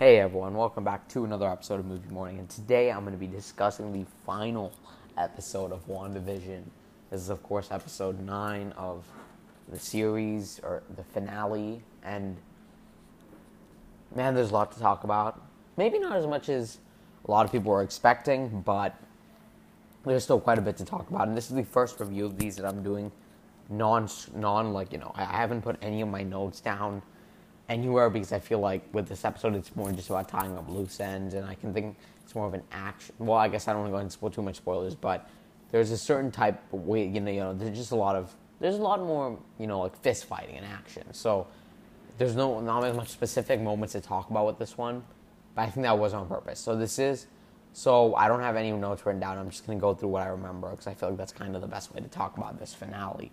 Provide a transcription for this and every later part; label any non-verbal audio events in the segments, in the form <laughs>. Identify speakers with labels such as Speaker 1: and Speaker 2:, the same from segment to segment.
Speaker 1: Hey everyone, welcome back to another episode of Movie Morning. And today I'm going to be discussing the final episode of WandaVision. This is, of course, episode 9 of the series, or the finale. And man, there's a lot to talk about. Maybe not as much as a lot of people were expecting, but there's still quite a bit to talk about. And this is the first review of these that I'm doing non, non like, you know, I haven't put any of my notes down anywhere because I feel like with this episode it's more just about tying up loose ends, and I can think it's more of an action. Well, I guess I don't want to go into spoil too much spoilers, but there's a certain type of way. You know, you know, there's just a lot of there's a lot more you know like fist fighting and action. So there's no not as much specific moments to talk about with this one, but I think that was on purpose. So this is. So I don't have any notes written down. I'm just gonna go through what I remember because I feel like that's kind of the best way to talk about this finale.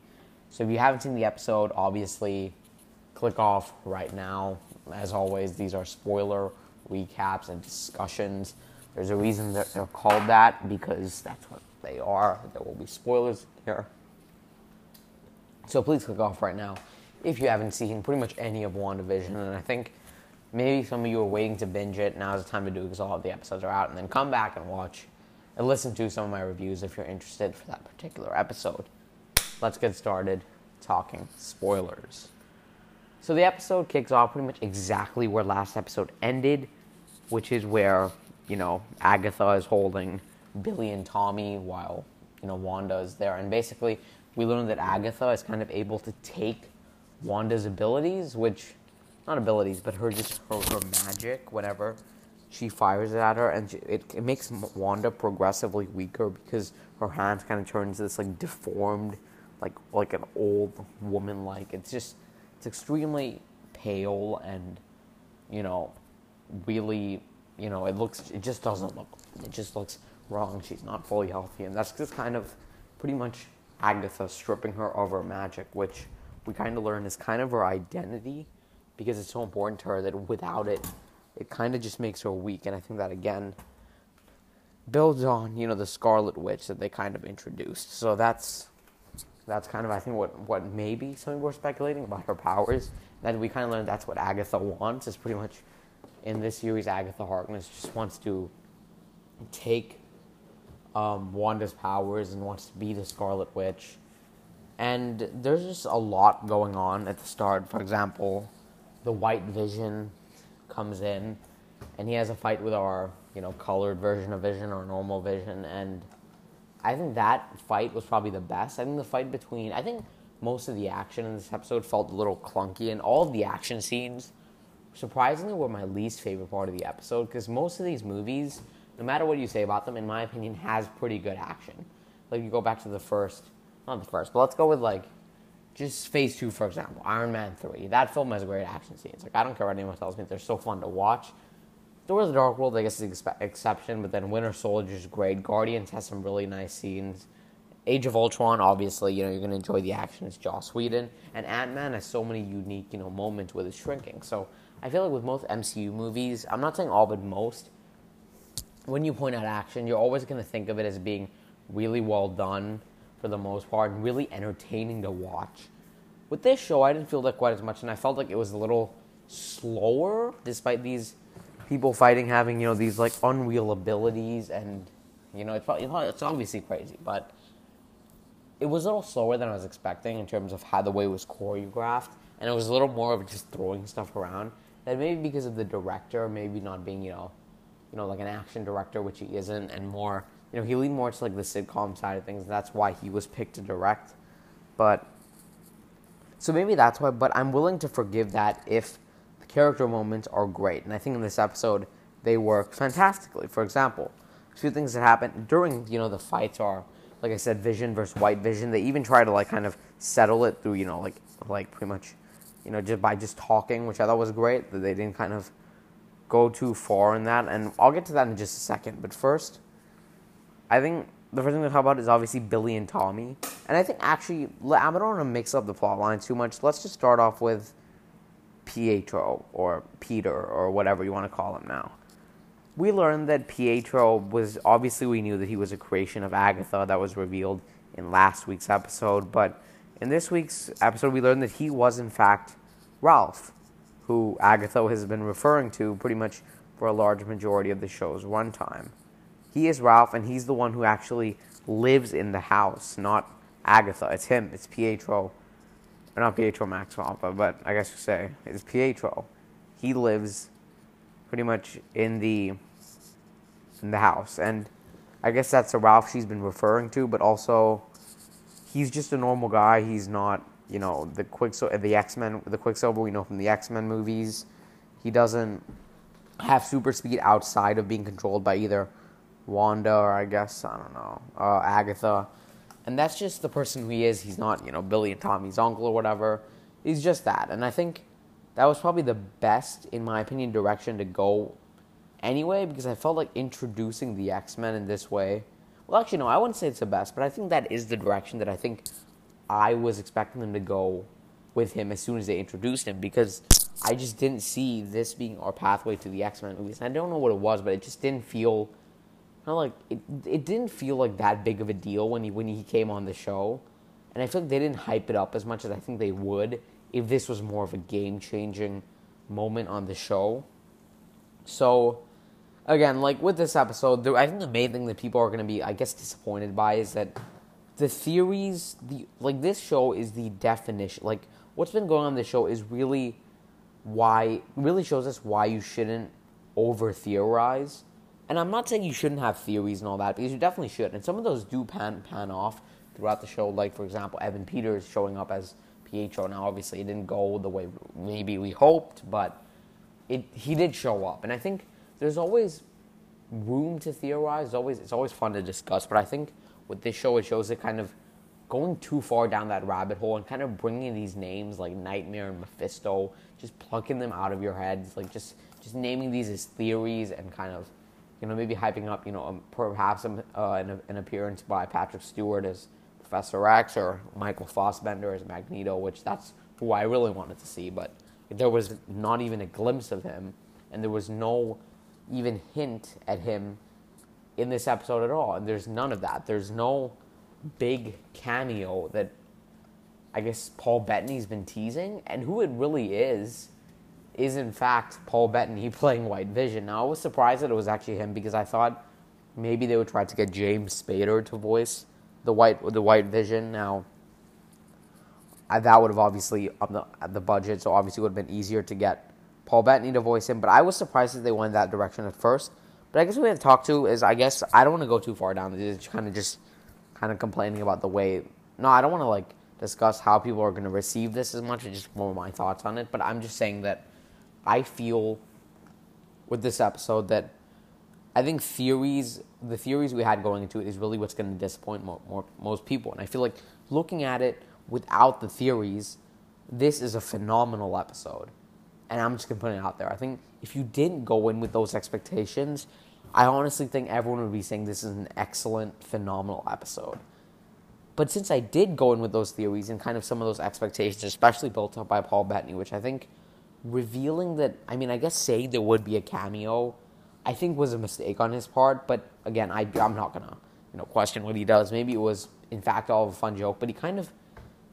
Speaker 1: So if you haven't seen the episode, obviously click off right now. As always, these are spoiler recaps and discussions. There's a reason that they're called that because that's what they are. There will be spoilers here. So please click off right now if you haven't seen pretty much any of WandaVision. And I think maybe some of you are waiting to binge it. Now's the time to do it because all of the episodes are out. And then come back and watch and listen to some of my reviews if you're interested for that particular episode. Let's get started talking spoilers. So the episode kicks off pretty much exactly where last episode ended, which is where, you know, Agatha is holding Billy and Tommy while, you know, Wanda is there. And basically, we learn that Agatha is kind of able to take Wanda's abilities, which, not abilities, but her just her, her magic, whenever she fires it at her, and she, it, it makes Wanda progressively weaker because her hands kind of turn into this, like, deformed, like, like an old woman like. It's just it's extremely pale and, you know, really, you know, it looks, it just doesn't look, it just looks wrong. She's not fully healthy. And that's just kind of pretty much Agatha stripping her of her magic, which we kind of learn is kind of her identity because it's so important to her that without it, it kind of just makes her weak. And I think that, again, builds on, you know, the Scarlet Witch that they kind of introduced. So that's that's kind of I think what what maybe some people were speculating about her powers. Then we kind of learned that's what Agatha wants. Is pretty much in this series, Agatha Harkness just wants to take um, Wanda's powers and wants to be the Scarlet Witch. And there's just a lot going on at the start. For example, the White Vision comes in, and he has a fight with our you know colored version of Vision or normal Vision, and I think that fight was probably the best. I think the fight between I think most of the action in this episode felt a little clunky, and all of the action scenes surprisingly were my least favorite part of the episode because most of these movies, no matter what you say about them, in my opinion, has pretty good action. Like you go back to the first, not the first, but let's go with like just Phase Two for example, Iron Man Three. That film has great action scenes. Like I don't care what anyone tells me, they're so fun to watch. Thor the Dark World, I guess, is the exception, but then Winter Soldier is great. Guardians has some really nice scenes. Age of Ultron, obviously, you know, you're going to enjoy the action. It's Joss Whedon. And Ant Man has so many unique, you know, moments with his shrinking. So I feel like with most MCU movies, I'm not saying all, but most, when you point out action, you're always going to think of it as being really well done for the most part and really entertaining to watch. With this show, I didn't feel that quite as much, and I felt like it was a little slower despite these people fighting having you know these like unreal abilities and you know it's probably, it's obviously crazy but it was a little slower than I was expecting in terms of how the way it was choreographed and it was a little more of just throwing stuff around that maybe because of the director maybe not being you know you know like an action director which he isn't and more you know he leaned more to like the sitcom side of things and that's why he was picked to direct but so maybe that's why but I'm willing to forgive that if character moments are great, and I think in this episode they work fantastically. For example, a few things that happen during you know the fights are like I said, Vision versus White Vision. They even try to like kind of settle it through you know like like pretty much you know just by just talking, which I thought was great. That they didn't kind of go too far in that, and I'll get to that in just a second. But first, I think the first thing to talk about is obviously Billy and Tommy, and I think actually I don't want to mix up the plot lines too much. Let's just start off with Pietro or Peter or whatever you want to call him now. We learned that Pietro was obviously we knew that he was a creation of Agatha that was revealed in last week's episode, but in this week's episode we learned that he was in fact Ralph, who Agatha has been referring to pretty much for a large majority of the show's runtime. He is Ralph, and he's the one who actually lives in the house, not Agatha. It's him. It's Pietro. Or not Pietro Maximoff, but I guess you say it's Pietro. He lives pretty much in the in the house, and I guess that's the Ralph she's been referring to. But also, he's just a normal guy. He's not, you know, the Quicksilver, the X Men, the Quicksilver we know from the X Men movies. He doesn't have super speed outside of being controlled by either Wanda or I guess I don't know uh, Agatha, and that's just the person who he is. He's not you know Billy and Tommy's uncle or whatever. He's just that, and I think that was probably the best, in my opinion, direction to go anyway because I felt like introducing the X Men in this way. Well, actually, no, I wouldn't say it's the best, but I think that is the direction that I think I was expecting them to go with him as soon as they introduced him because I just didn't see this being our pathway to the X Men movies. I don't know what it was, but it just didn't feel not like it. It didn't feel like that big of a deal when he when he came on the show, and I feel like they didn't hype it up as much as I think they would if this was more of a game changing moment on the show. So, again, like with this episode, I think the main thing that people are going to be, I guess, disappointed by is that the theories, the like this show is the definition. Like what's been going on the show is really why really shows us why you shouldn't over theorize and I'm not saying you shouldn't have theories and all that because you definitely should. And some of those do pan pan off throughout the show. Like for example, Evan Peters showing up as Pietro. Now obviously it didn't go the way maybe we hoped, but it he did show up. And I think there's always room to theorize. It's always it's always fun to discuss. But I think with this show, it shows it kind of going too far down that rabbit hole and kind of bringing these names like Nightmare and Mephisto, just plucking them out of your heads, like just just naming these as theories and kind of you know, maybe hyping up, you know, um, perhaps uh, an, an, appearance by Patrick Stewart as Professor X or Michael Fassbender as Magneto, which that's who I really wanted to see. But there was not even a glimpse of him, and there was no even hint at him in this episode at all. And there's none of that. There's no big cameo that I guess Paul Bettany's been teasing, and who it really is is in fact Paul Bettany <laughs> playing White Vision. Now I was surprised that it was actually him because I thought maybe they would try to get James Spader to voice the White the White Vision. Now I, that would have obviously up the the budget, so obviously it would have been easier to get Paul Bettany to voice him. But I was surprised that they went that direction at first. But I guess what we have to talk to is I guess I don't want to go too far down. It's kind of just kind of complaining about the way. No, I don't want to like discuss how people are going to receive this as much. It's just more my thoughts on it. But I'm just saying that I feel with this episode that I think theories, the theories we had going into it, is really what's going to disappoint more, more, most people. And I feel like looking at it without the theories, this is a phenomenal episode. And I'm just going to put it out there. I think if you didn't go in with those expectations, I honestly think everyone would be saying this is an excellent, phenomenal episode. But since I did go in with those theories and kind of some of those expectations, especially built up by Paul Bettany, which I think revealing that I mean I guess saying there would be a cameo I think was a mistake on his part but again I I'm not gonna you know question what he does. Maybe it was in fact all a fun joke but he kind of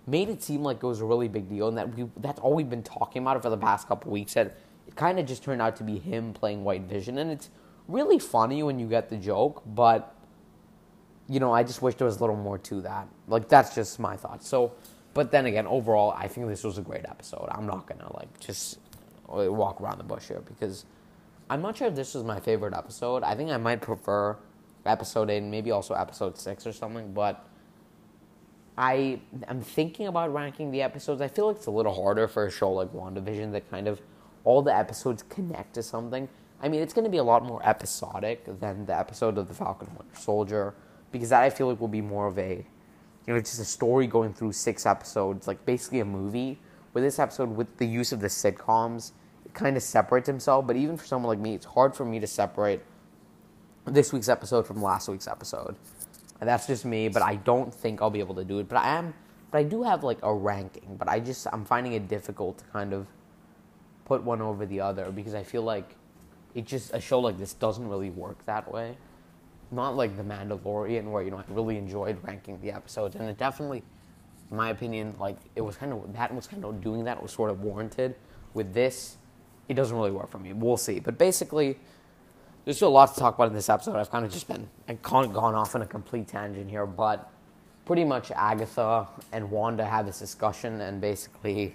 Speaker 1: made it seem like it was a really big deal and that we that's all we've been talking about for the past couple weeks that it kind of just turned out to be him playing White Vision. And it's really funny when you get the joke but you know I just wish there was a little more to that. Like that's just my thoughts. So but then again, overall, I think this was a great episode. I'm not gonna like just uh, walk around the bush here because I'm not sure if this was my favorite episode. I think I might prefer episode eight, maybe also episode six or something. But I am thinking about ranking the episodes. I feel like it's a little harder for a show like WandaVision that kind of all the episodes connect to something. I mean, it's going to be a lot more episodic than the episode of the Falcon Winter Soldier because that I feel like will be more of a you know, it's just a story going through six episodes, like basically a movie. With this episode, with the use of the sitcoms, it kind of separates himself. But even for someone like me, it's hard for me to separate this week's episode from last week's episode. And that's just me, but I don't think I'll be able to do it. But I am, but I do have like a ranking. But I just I'm finding it difficult to kind of put one over the other because I feel like it just a show like this doesn't really work that way not like The Mandalorian, where you know I really enjoyed ranking the episodes, and it definitely, in my opinion, like it was kind of that was kind of doing that was sort of warranted. With this, it doesn't really work for me. We'll see. But basically, there's still a lot to talk about in this episode. I've kind of just been I've kind of gone off on a complete tangent here, but pretty much Agatha and Wanda have this discussion, and basically,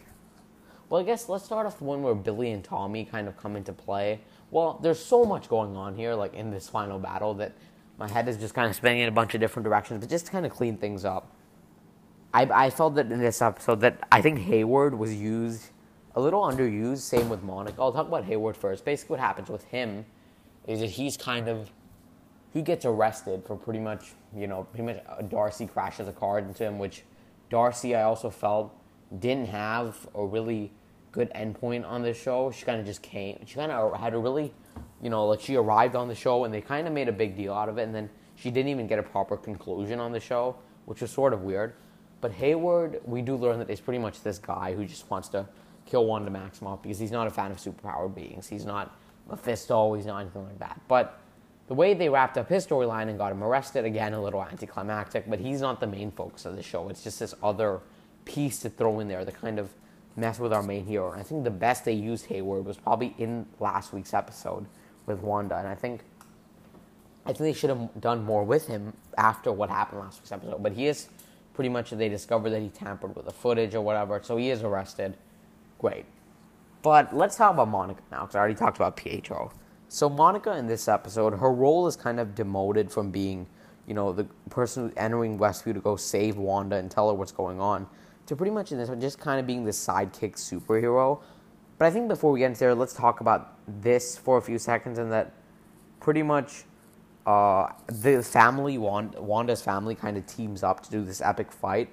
Speaker 1: well, I guess let's start off the one where Billy and Tommy kind of come into play. Well, there's so much going on here, like in this final battle, that my head is just kind of spinning in a bunch of different directions. But just to kind of clean things up, I, I felt that in this episode that I think Hayward was used a little underused. Same with Monica. I'll talk about Hayward first. Basically, what happens with him is that he's kind of he gets arrested for pretty much you know pretty much uh, Darcy crashes a car into him, which Darcy I also felt didn't have a really good endpoint on this show. She kind of just came. She kind of had a really you know like she arrived on the show and they kind of made a big deal out of it, and then she didn't even get a proper conclusion on the show, which was sort of weird. But Hayward, we do learn that he's pretty much this guy who just wants to kill Wanda Maximoff because he's not a fan of superpowered beings. He's not Mephisto. He's not anything like that. But the way they wrapped up his storyline and got him arrested again, a little anticlimactic. But he's not the main focus of the show. It's just this other piece to throw in there to kind of mess with our main hero. And I think the best they used Hayward was probably in last week's episode with Wanda. And I think I think they should have done more with him after what happened last week's episode. But he is pretty much they discover that he tampered with the footage or whatever, so he is arrested. Great. But let's talk about Monica now, because I already talked about Pietro. So Monica in this episode, her role is kind of demoted from being, you know, the person entering Westview to go save Wanda and tell her what's going on, to pretty much in this just kind of being the sidekick superhero. But I think before we get into there, let's talk about this for a few seconds, and that pretty much uh, the family, Wanda's family, kind of teams up to do this epic fight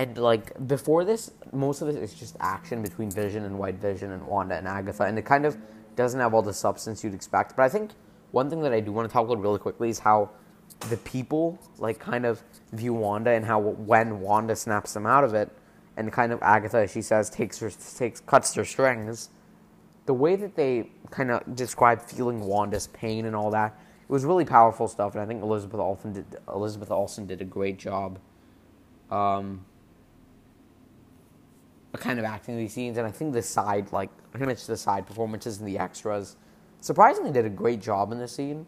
Speaker 1: and like before this, most of it is just action between Vision and White Vision and Wanda and Agatha, and it kind of doesn't have all the substance you'd expect. But I think one thing that I do want to talk about really quickly is how the people like kind of view Wanda and how when Wanda snaps them out of it, and kind of Agatha, she says, takes her takes cuts their strings. The way that they kind of describe feeling Wanda's pain and all that, it was really powerful stuff, and I think Elizabeth Olsen did Elizabeth Olsen did a great job. Um, kind of acting these scenes, and I think the side, like pretty much the side performances and the extras, surprisingly did a great job in this scene.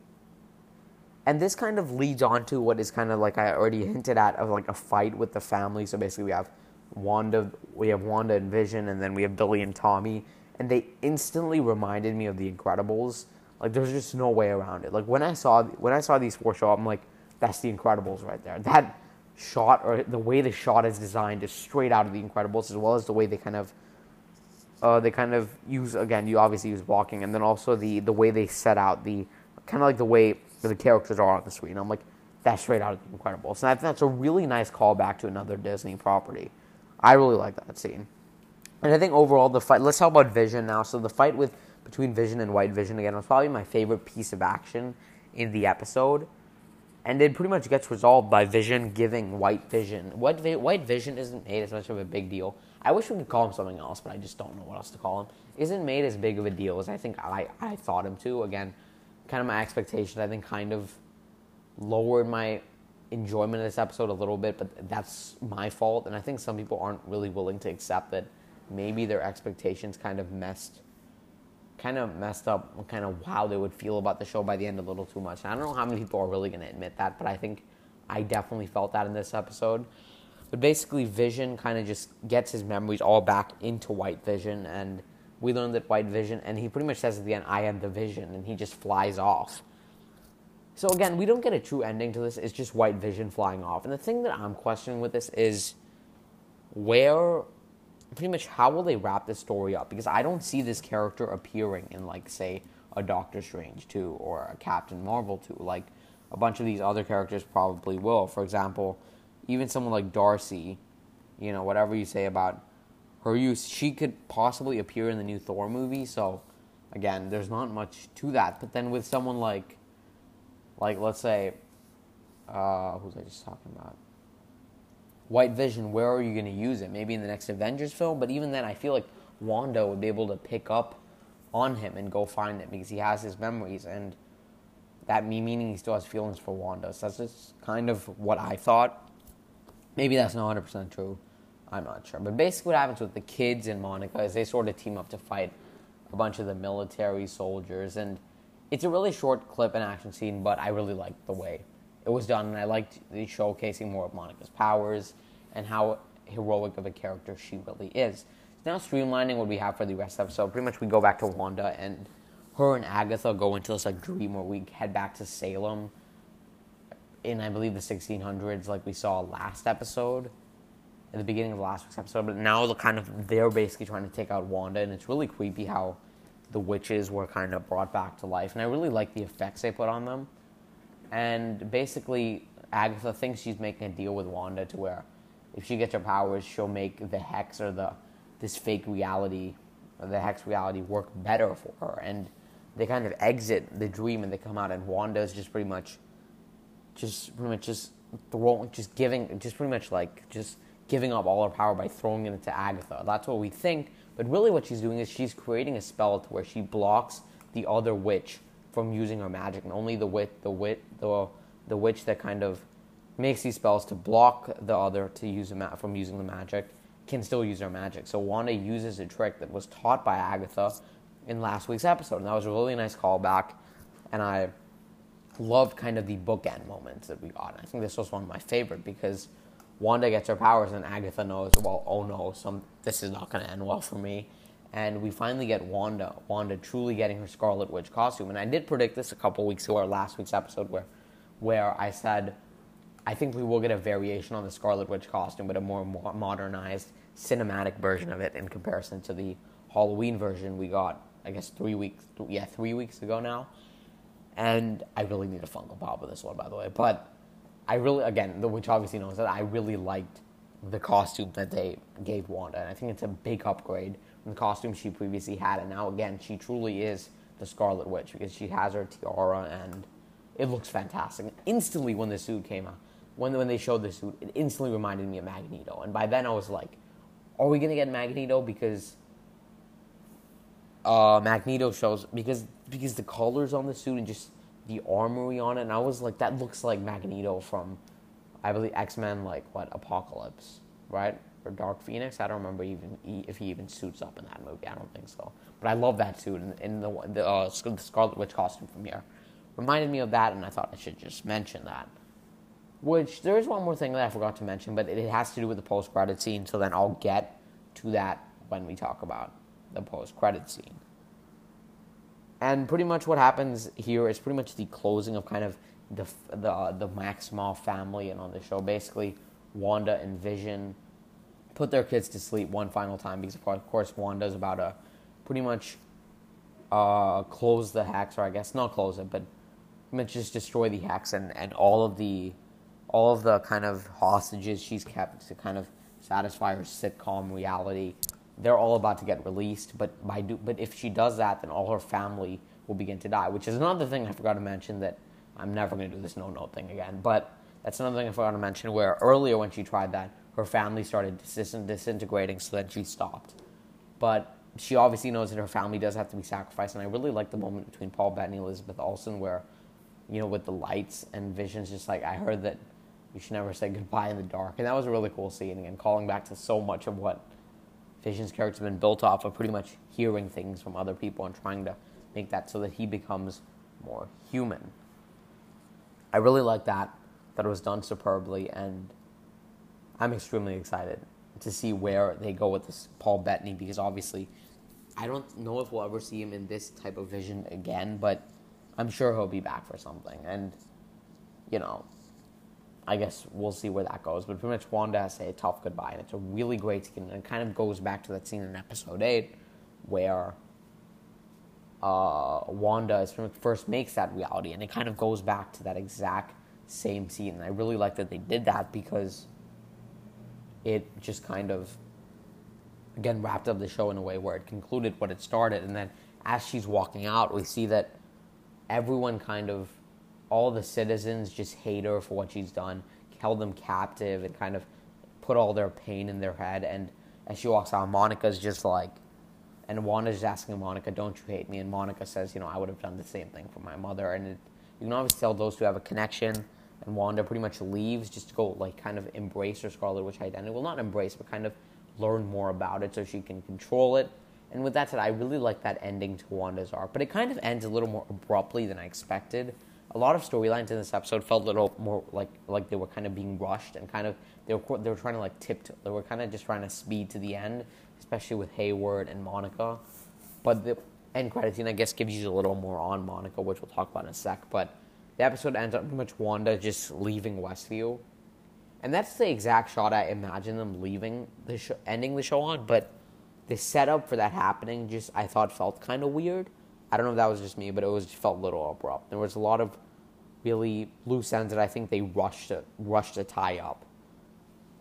Speaker 1: And this kind of leads on to what is kind of like I already hinted at of like a fight with the family. So basically, we have Wanda, we have Wanda and Vision, and then we have Billy and Tommy, and they instantly reminded me of the Incredibles. Like there's just no way around it. Like when I saw when I saw these four show up, I'm like, that's the Incredibles right there. That shot or the way the shot is designed is straight out of the Incredibles, as well as the way they kind of uh, they kind of use again. You obviously use blocking, and then also the the way they set out the kind of like the way the characters are on the screen. I'm like, that's straight out of the Incredibles, and I think that's a really nice callback to another Disney property. I really like that scene, and I think overall the fight. Let's talk about Vision now. So the fight with between Vision and White Vision again was probably my favorite piece of action in the episode and it pretty much gets resolved by Vision giving White Vision. White, White Vision isn't made as much of a big deal. I wish we could call him something else, but I just don't know what else to call him. Isn't made as big of a deal as I think I, I thought him to. Again, kind of my expectations, I think, kind of lowered my enjoyment of this episode a little bit, but that's my fault. And I think some people aren't really willing to accept that maybe their expectations kind of messed kind of messed up kind of how they would feel about the show by the end a little too much. And I don't know how many people are really going to admit that, but I think I definitely felt that in this episode. But basically, Vision kind of just gets his memories all back into White Vision, and we learn that White Vision, and he pretty much says at the end, I am the Vision, and he just flies off. So again, we don't get a true ending to this, it's just White Vision flying off. And the thing that I'm questioning with this is where pretty much how will they wrap this story up? Because I don't see this character appearing in like say a Doctor Strange 2 or a Captain Marvel 2. Like a bunch of these other characters probably will. For example, even someone like Darcy, you know, whatever you say about her use, she could possibly appear in the new Thor movie. So again, there's not much to that. But then with someone like like let's say uh who's I just talking about? White Vision, where are you going to use it? Maybe in the next Avengers film, but even then, I feel like Wanda would be able to pick up on him and go find it because he has his memories, and that me meaning he still has feelings for Wanda. So that's just kind of what I thought. Maybe that's not 100% true. I'm not sure. But basically, what happens with the kids and Monica is they sort of team up to fight a bunch of the military soldiers, and it's a really short clip and action scene, but I really liked the way it was done, and I liked the showcasing more of Monica's powers and how heroic of a character she really is. Now streamlining what we have for the rest of the episode. Pretty much we go back to Wanda and her and Agatha go into this like dream where we head back to Salem in I believe the 1600s, like we saw last episode, at the beginning of last week's episode. But now the kind of they're basically trying to take out Wanda, and it's really creepy how the witches were kind of brought back to life, and I really like the effects they put on them. And basically, Agatha thinks she's making a deal with Wanda to where if she gets her powers, she'll make the hex or the this fake reality, or the hex reality, work better for her. And they kind of exit the dream and they come out, and Wanda's just pretty much, just pretty much just throwing, just giving, just pretty much like just giving up all her power by throwing it into Agatha. That's what we think, but really what she's doing is she's creating a spell to where she blocks the other witch from using her magic, and only the witch, the wit, the the witch that kind of makes these spells to block the other to use ma- from using the magic can still use her magic. So Wanda uses a trick that was taught by Agatha in last week's episode, and that was a really nice callback. And I loved kind of the bookend moments that we got. And I think this was one of my favorite because Wanda gets her powers, and Agatha knows, well, oh no, some this is not going to end well for me. And we finally get Wanda, Wanda truly getting her Scarlet Witch costume. And I did predict this a couple weeks ago, or last week's episode, where where I said I think we will get a variation on the Scarlet Witch costume, but a more modernized cinematic version of it in comparison to the Halloween version we got, I guess, three weeks, yeah, three weeks ago now. And I really need a Funko Pop with this one, by the way. But I really, again, the which obviously knows that I really liked the costume that they gave Wanda. And I think it's a big upgrade from the costume she previously had. And now, again, she truly is the Scarlet Witch because she has her tiara and it looks fantastic. Instantly, when the suit came out, when when they showed the suit, it instantly reminded me of Magneto. And by then I was like, are we gonna get Magneto because uh, Magneto shows because because the colors on the suit and just the armory on it, and I was like, that looks like Magneto from I believe X Men, like what Apocalypse, right? Or Dark Phoenix. I don't remember even if he even suits up in that movie. I don't think so. But I love that suit and, the the, uh, the Scarlet Witch costume from here reminded me of that, and I thought I should just mention that. Which there is one more thing that I forgot to mention, but it has to do with the post credit scene. So then I'll get to that when we talk about the post credit scene. And pretty much what happens here is pretty much the closing of kind of the the uh, the Maximoff family and on the show. Basically, Wanda and Vision put their kids to sleep one final time because of course Wanda's about to pretty much uh, close the hex, or I guess not close it, but just destroy the hex and, and all of the all of the kind of hostages she's kept to kind of satisfy her sitcom reality. They're all about to get released, but by do, but if she does that, then all her family will begin to die. Which is another thing I forgot to mention that I'm never going to do this no note thing again. But that's another thing I forgot to mention. Where earlier when she tried that, her family started disintegrating, so then she stopped. But she obviously knows that her family does have to be sacrificed, and I really like the moment between Paul Bettany and Elizabeth Olsen where, you know, with the lights and visions, just like I heard that you should never say goodbye in the dark. And that was a really cool scene. And calling back to so much of what Vision's character has been built off of pretty much hearing things from other people and trying to make that so that he becomes more human. I really like that, that it was done superbly, and I'm extremely excited to see where they go with this Paul Bettany because obviously I don't know if we'll ever see him in this type of vision again, but I'm sure he'll be back for something. And, you know, I guess we'll see where that goes. But pretty much Wanda has a tough goodbye, and it's a really great scene. And it kind of goes back to that scene in episode 8 where uh, Wanda first makes that reality, and it kind of goes back to that exact same scene. And I really like that they did that because it just kind of, again, wrapped up the show in a way where it concluded what it started. And then as she's walking out, we see that everyone kind of all the citizens just hate her for what she's done, held them captive, and kind of put all their pain in their head. And as she walks out, Monica's just like, and Wanda's asking Monica, "Don't you hate me?" And Monica says, "You know, I would have done the same thing for my mother." And it, you can obviously tell those two have a connection. And Wanda pretty much leaves just to go like kind of embrace her Scarlet Witch identity. Well, not embrace, but kind of learn more about it so she can control it And with that said, I really like that ending to Wanda's arc, but it kind of ends a little more abruptly than I expected. A lot of storylines in this episode felt a little more like like they were kind of being rushed and kind of they were they were trying to like tip they were kind of just trying to speed to the end, especially with Hayward and Monica. But the end credit scene, I guess, gives you a little more on Monica, which we'll talk about in a sec. But the episode ends up pretty much Wanda just leaving Westview, and that's the exact shot I imagine them leaving the show, ending the show on. But the setup for that happening just I thought felt kind of weird. I don't know if that was just me, but it was felt a little abrupt. There was a lot of really loose ends that I think they rushed to, rushed to tie up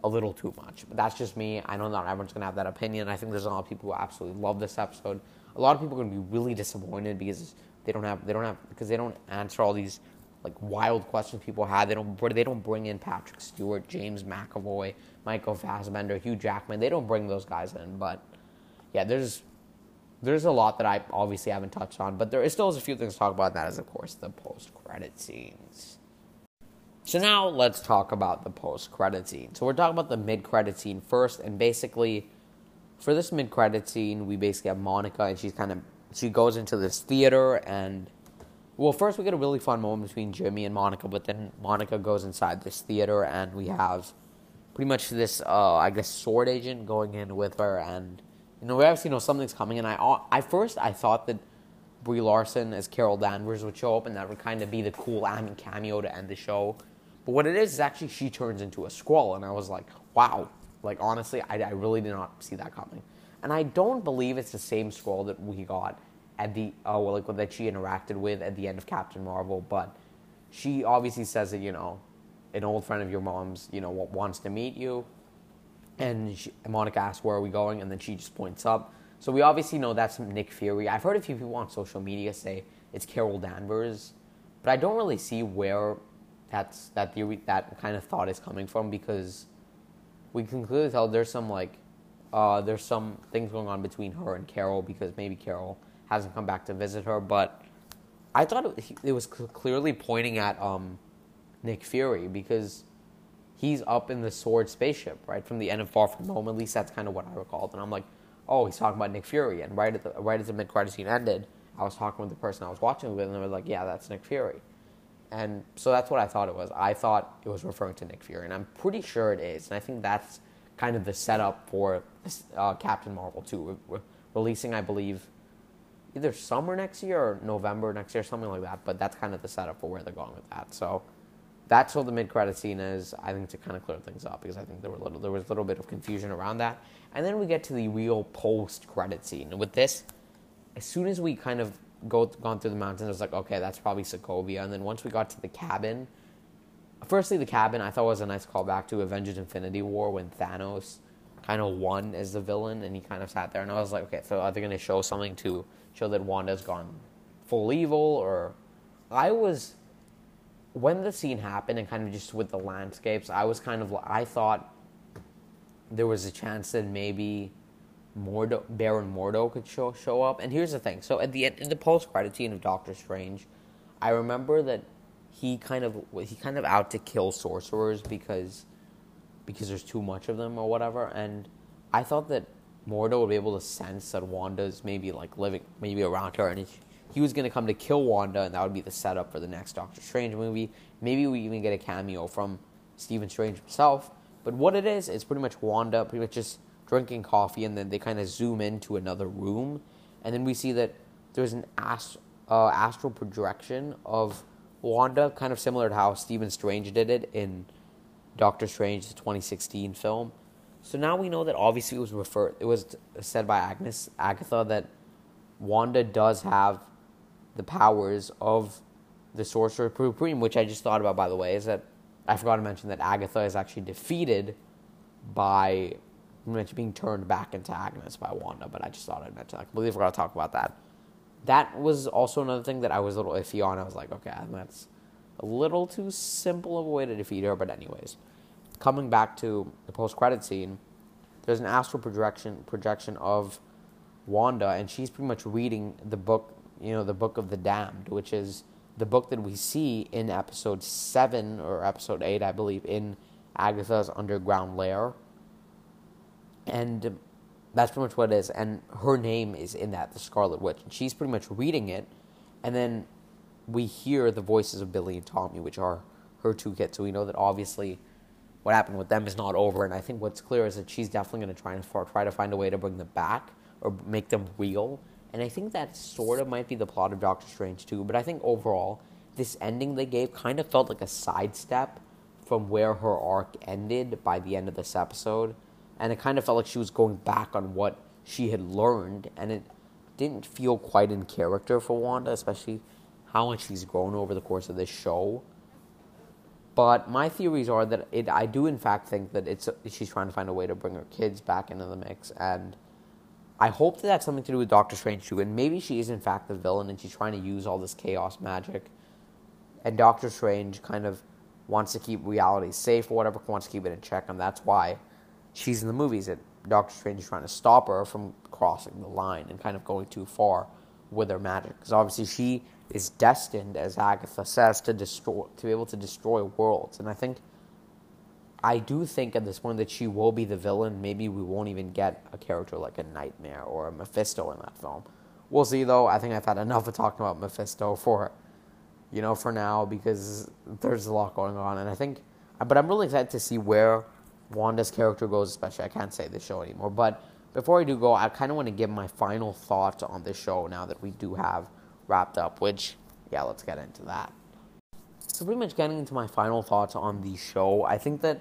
Speaker 1: a little too much. But that's just me. I know not everyone's gonna have that opinion. I think there's a lot of people who absolutely love this episode. A lot of people are gonna be really disappointed because they don't have they don't have because they don't answer all these like wild questions people had. They don't they don't bring in Patrick Stewart, James McAvoy, Michael Fassbender, Hugh Jackman. They don't bring those guys in. But yeah, there's there's a lot that I obviously haven't touched on, but there is still a few things to talk about. And that is, of course, the post credit scenes. So now let's talk about the post credit scene. So we're talking about the mid credit scene first, and basically, for this mid credit scene, we basically have Monica, and she's kind of she goes into this theater, and well, first we get a really fun moment between Jimmy and Monica, but then Monica goes inside this theater, and we have pretty much this, uh, I guess, sword agent going in with her, and you know we obviously know something's coming, and I, I first I thought that Brie Larson as Carol Danvers would show up, and that would kind of be the cool cameo to end the show but what it is is actually she turns into a Skrull, and I was like, wow. Like honestly, I, I really did not see that coming, and I don't believe it's the same Skrull that we got at the oh well, like that she interacted with at the end of Captain Marvel. But she obviously says that you know, an old friend of your mom's you know wants to meet you, and she, Monica asks where are we going, and then she just points up. So we obviously know that's Nick Fury. I've heard a few people on social media say it's Carol Danvers, but I don't really see where that's that theory that kind of thought is coming from because we can clearly tell there's some like uh, there's some things going on between her and Carol because maybe Carol hasn't come back to visit her, but I thought it, it was clearly pointing at um, Nick Fury because he's up in the sword spaceship right from the end of Far From Home. At least that's kind of what I recalled, and I'm like, oh, he's talking about Nick Fury, and right at the right as the mid credit scene ended, I was talking with the person I was watching with, and they were like, yeah, that's Nick Fury. And so that's what I thought it was. I thought it was referring to Nick Fury, and I'm pretty sure it is. And I think that's kind of the setup for uh, Captain Marvel 2, re- releasing, I believe, either summer next year or November next year, something like that. But that's kind of the setup for where they're going with that. So that's what the mid-credit scene is. I think to kind of clear things up because I think there were little, there was a little bit of confusion around that. And then we get to the real post-credit scene. And with this, as soon as we kind of go gone through the mountains, I was like, okay, that's probably Sokovia. And then once we got to the cabin, firstly, the cabin I thought was a nice callback to Avengers: Infinity War when Thanos kind of won as the villain, and he kind of sat there, and I was like, okay, so are they going to show something to show that Wanda's gone full evil, or I was when the scene happened and kind of just with the landscapes, I was kind of I thought there was a chance that maybe Mordo, Baron Mordo could show show up. And here's the thing: so at the end, in the post credit scene of Doctor Strange, I remember that he kind of he kind of out to kill sorcerers because because there's too much of them or whatever. And I thought that Mordo would be able to sense that Wanda's maybe like living maybe around her, and he, was going to come to kill Wanda, and that would be the setup for the next Doctor Strange movie. Maybe we even get a cameo from Stephen Strange himself. But what it is, it's pretty much Wanda, pretty much just drinking coffee, and then they kind of zoom into another room, and then we see that there's an ast- uh, astral projection of Wanda, kind of similar to how Stephen Strange did it in Doctor Strange, the 2016 film. So now we know that obviously it was referred, it was said by Agnes Agatha that Wanda does have the powers of the Sorcerer Supreme, which I just thought about by the way, is that I forgot to mention that Agatha is actually defeated by being turned back into Agnes by Wanda, but I just thought I'd mention that. I completely forgot to talk about that. That was also another thing that I was a little iffy on. I was like, okay, that's a little too simple of a way to defeat her. But anyways, coming back to the post-credit scene, there's an astral projection projection of Wanda, and she's pretty much reading the book, you know, the book of the damned, which is the book that we see in episode seven or episode eight, I believe, in Agatha's underground lair and that's pretty much what it is. And her name is in that, the Scarlet Witch. And she's pretty much reading it. And then we hear the voices of Billy and Tommy, which are her two kids. So we know that obviously what happened with them is not over. And I think what's clear is that she's definitely going to try and try to find a way to bring them back or make them real. And I think that sort of might be the plot of Doctor Strange too. But I think overall, this ending they gave kind of felt like a sidestep from where her arc ended by the end of this episode. And it kind of felt like she was going back on what she had learned. And it didn't feel quite in character for Wanda, especially how much she's grown over the course of this show. But my theories are that it, I do in fact think that it's she's trying to find a way to bring her kids back into the mix, and I hope that that's something to do with Doctor Strange too. And maybe she is in fact the villain, and she's trying to use all this chaos magic. And Doctor Strange kind of wants to keep reality safe or whatever, wants to keep it in check, and that's why she's in the movies. And Doctor Strange is trying to stop her from crossing the line and kind of going too far with her magic, because obviously she is destined, as Agatha says, to destroy, to be able to destroy worlds. And I think, I do think at this point that she will be the villain. Maybe we won't even get a character like a Nightmare or a Mephisto in that film. We'll see, though. I think I've had enough of talking about Mephisto for, you know, for now because there's a lot going on, and I think, but I'm really excited to see where Wanda's character goes. Especially, I can't say the show anymore, but. Before I do go, I kind of want to give my final thoughts on this show now that we do have wrapped up, which, yeah, let's get into that. So, pretty much getting into my final thoughts on the show, I think that,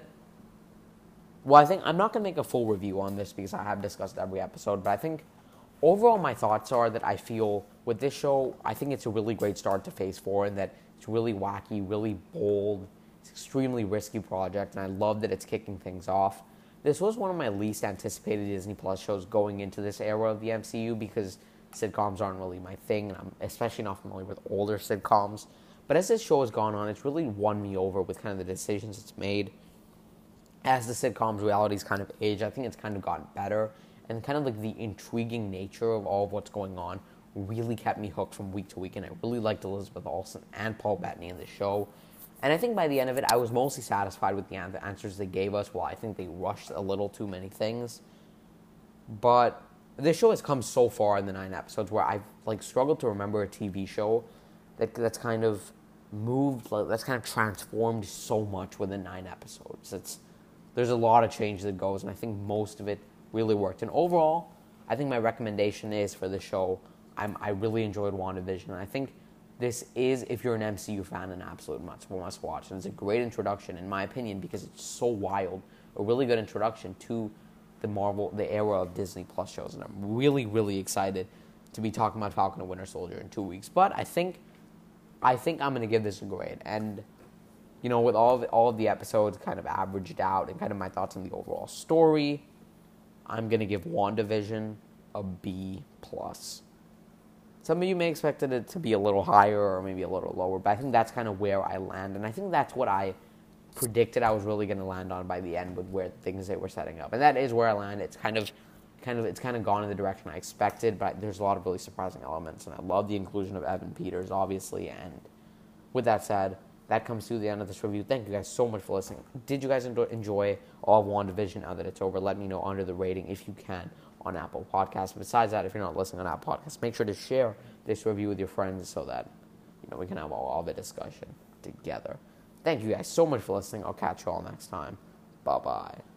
Speaker 1: well, I think I'm not going to make a full review on this because I have discussed every episode, but I think overall my thoughts are that I feel with this show, I think it's a really great start to Phase 4 and that it's really wacky, really bold, it's extremely risky project, and I love that it's kicking things off. This was one of my least anticipated Disney Plus shows going into this era of the MCU because sitcoms aren't really my thing, and I'm especially not familiar with older sitcoms. But as this show has gone on, it's really won me over with kind of the decisions it's made. As the sitcom's realities kind of age, I think it's kind of gotten better, and kind of like the intriguing nature of all of what's going on really kept me hooked from week to week. And I really liked Elizabeth Olsen and Paul Bettany in the show. And I think by the end of it, I was mostly satisfied with the answers they gave us. While I think they rushed a little too many things. But this show has come so far in the nine episodes where I've like struggled to remember a TV show that that's kind of moved, like, that's kind of transformed so much within nine episodes. It's there's a lot of change that goes, and I think most of it really worked. And overall, I think my recommendation is for the show. I'm, I really enjoyed WandaVision. And I think this is, if you're an MCU fan, an absolute must must watch. And it's a great introduction, in my opinion, because it's so wild. A really good introduction to the Marvel, the era of Disney Plus shows, and I'm really, really excited to be talking about Falcon and Winter Soldier in two weeks. But I think, I think I'm going to give this a grade, and you know, with all of all of the episodes kind of averaged out, and kind of my thoughts on the overall story, I'm to give WandaVision a B plus. Some of you may expect it to be a little higher or maybe a little lower, but I think that's kind of where I land, and I think that's what I predicted I was really to land on by the end with where things they were setting up, and that is where I land. It's kind of, kind of, it's kind of gone in the direction I expected, but there's a lot of really surprising elements, and I love the inclusion of Evan Peters, obviously. And with that said, that comes to the end of this review. Thank you guys so much for listening. Did you guys enjoy all of WandaVision now that it's over? Let me know under the rating if you can on Apple Podcasts. Besides that, if you're not listening on Apple Podcasts, make sure to share this review with your friends so that you know we can have all, all the discussion together. Thank you guys so much for listening. I'll catch you all next time. Bye bye.